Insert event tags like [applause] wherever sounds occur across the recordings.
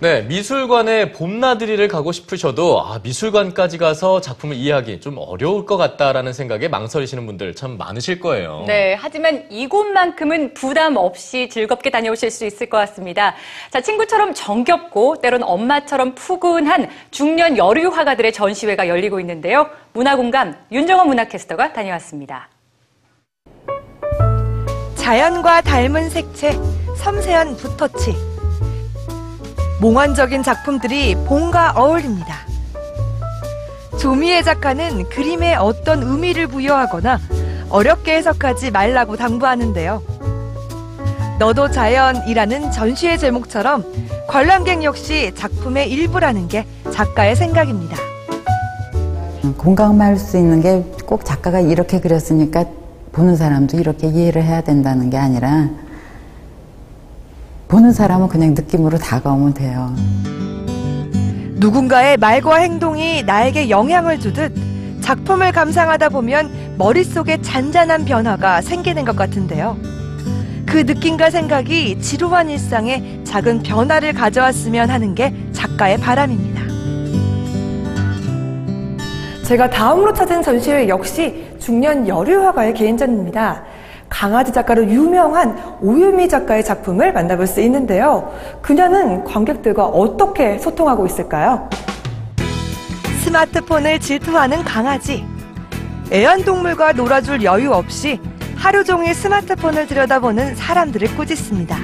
네, 미술관에 봄나들이를 가고 싶으셔도 아, 미술관까지 가서 작품을 이해하기 좀 어려울 것 같다라는 생각에 망설이시는 분들 참 많으실 거예요. 네, 하지만 이곳만큼은 부담 없이 즐겁게 다녀오실 수 있을 것 같습니다. 자, 친구처럼 정겹고 때론 엄마처럼 푸근한 중년 여류 화가들의 전시회가 열리고 있는데요. 문화공감 윤정원 문화캐스터가 다녀왔습니다. 자연과 닮은 색채, 섬세한 붓터치. 몽환적인 작품들이 봄과 어울립니다. 조미애 작가는 그림에 어떤 의미를 부여하거나 어렵게 해석하지 말라고 당부하는데요. 너도 자연이라는 전시의 제목처럼 관람객 역시 작품의 일부라는 게 작가의 생각입니다. 공감할 수 있는 게 꼭 작가가 이렇게 그렸으니까 보는 사람도 이렇게 이해를 해야 된다는 게 아니라 보는 사람은 그냥 느낌으로 다가오면 돼요. 누군가의 말과 행동이 나에게 영향을 주듯 작품을 감상하다 보면 머릿속에 잔잔한 변화가 생기는 것 같은데요. 그 느낌과 생각이 지루한 일상에 작은 변화를 가져왔으면 하는 게 작가의 바람입니다. 제가 다음으로 찾은 전시회 역시 중년 여류 화가의 개인전입니다. 강아지 작가로 유명한 오유미 작가의 작품을 만나볼 수 있는데요. 그녀는 관객들과 어떻게 소통하고 있을까요? 스마트폰을 질투하는 강아지. 애완동물과 놀아줄 여유 없이 하루 종일 스마트폰을 들여다보는 사람들을 꾸짖습니다.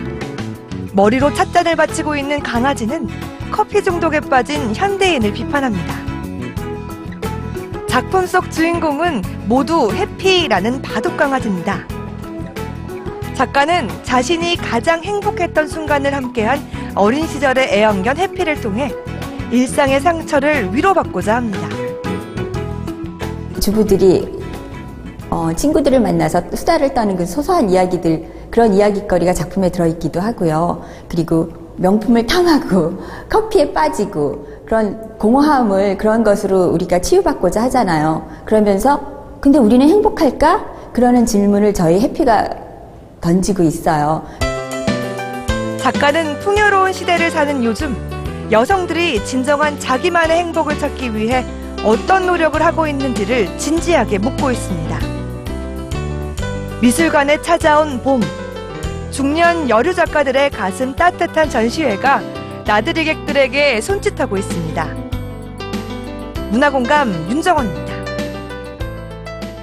머리로 찻잔을 받치고 있는 강아지는 커피 중독에 빠진 현대인을 비판합니다. 작품 속 주인공은 모두 해피라는 바둑 강아지입니다. 작가는 자신이 가장 행복했던 순간을 함께한 어린 시절의 애완견 해피를 통해 일상의 상처를 위로받고자 합니다. 주부들이 어, 친구들을 만나서 수다를 떠는 그 소소한 이야기들 그런 이야기거리가 작품에 들어있기도 하고요. 그리고 명품을 탐하고 [laughs] 커피에 빠지고 그런 공허함을 그런 것으로 우리가 치유받고자 하잖아요. 그러면서 근데 우리는 행복할까? 그러는 질문을 저희 해피가 던지고 있어요. 작가는 풍요로운 시대를 사는 요즘 여성들이 진정한 자기만의 행복을 찾기 위해 어떤 노력을 하고 있는지를 진지하게 묻고 있습니다. 미술관에 찾아온 봄. 중년 여류 작가들의 가슴 따뜻한 전시회가 나들이객들에게 손짓하고 있습니다. 문화공감 윤정원입니다.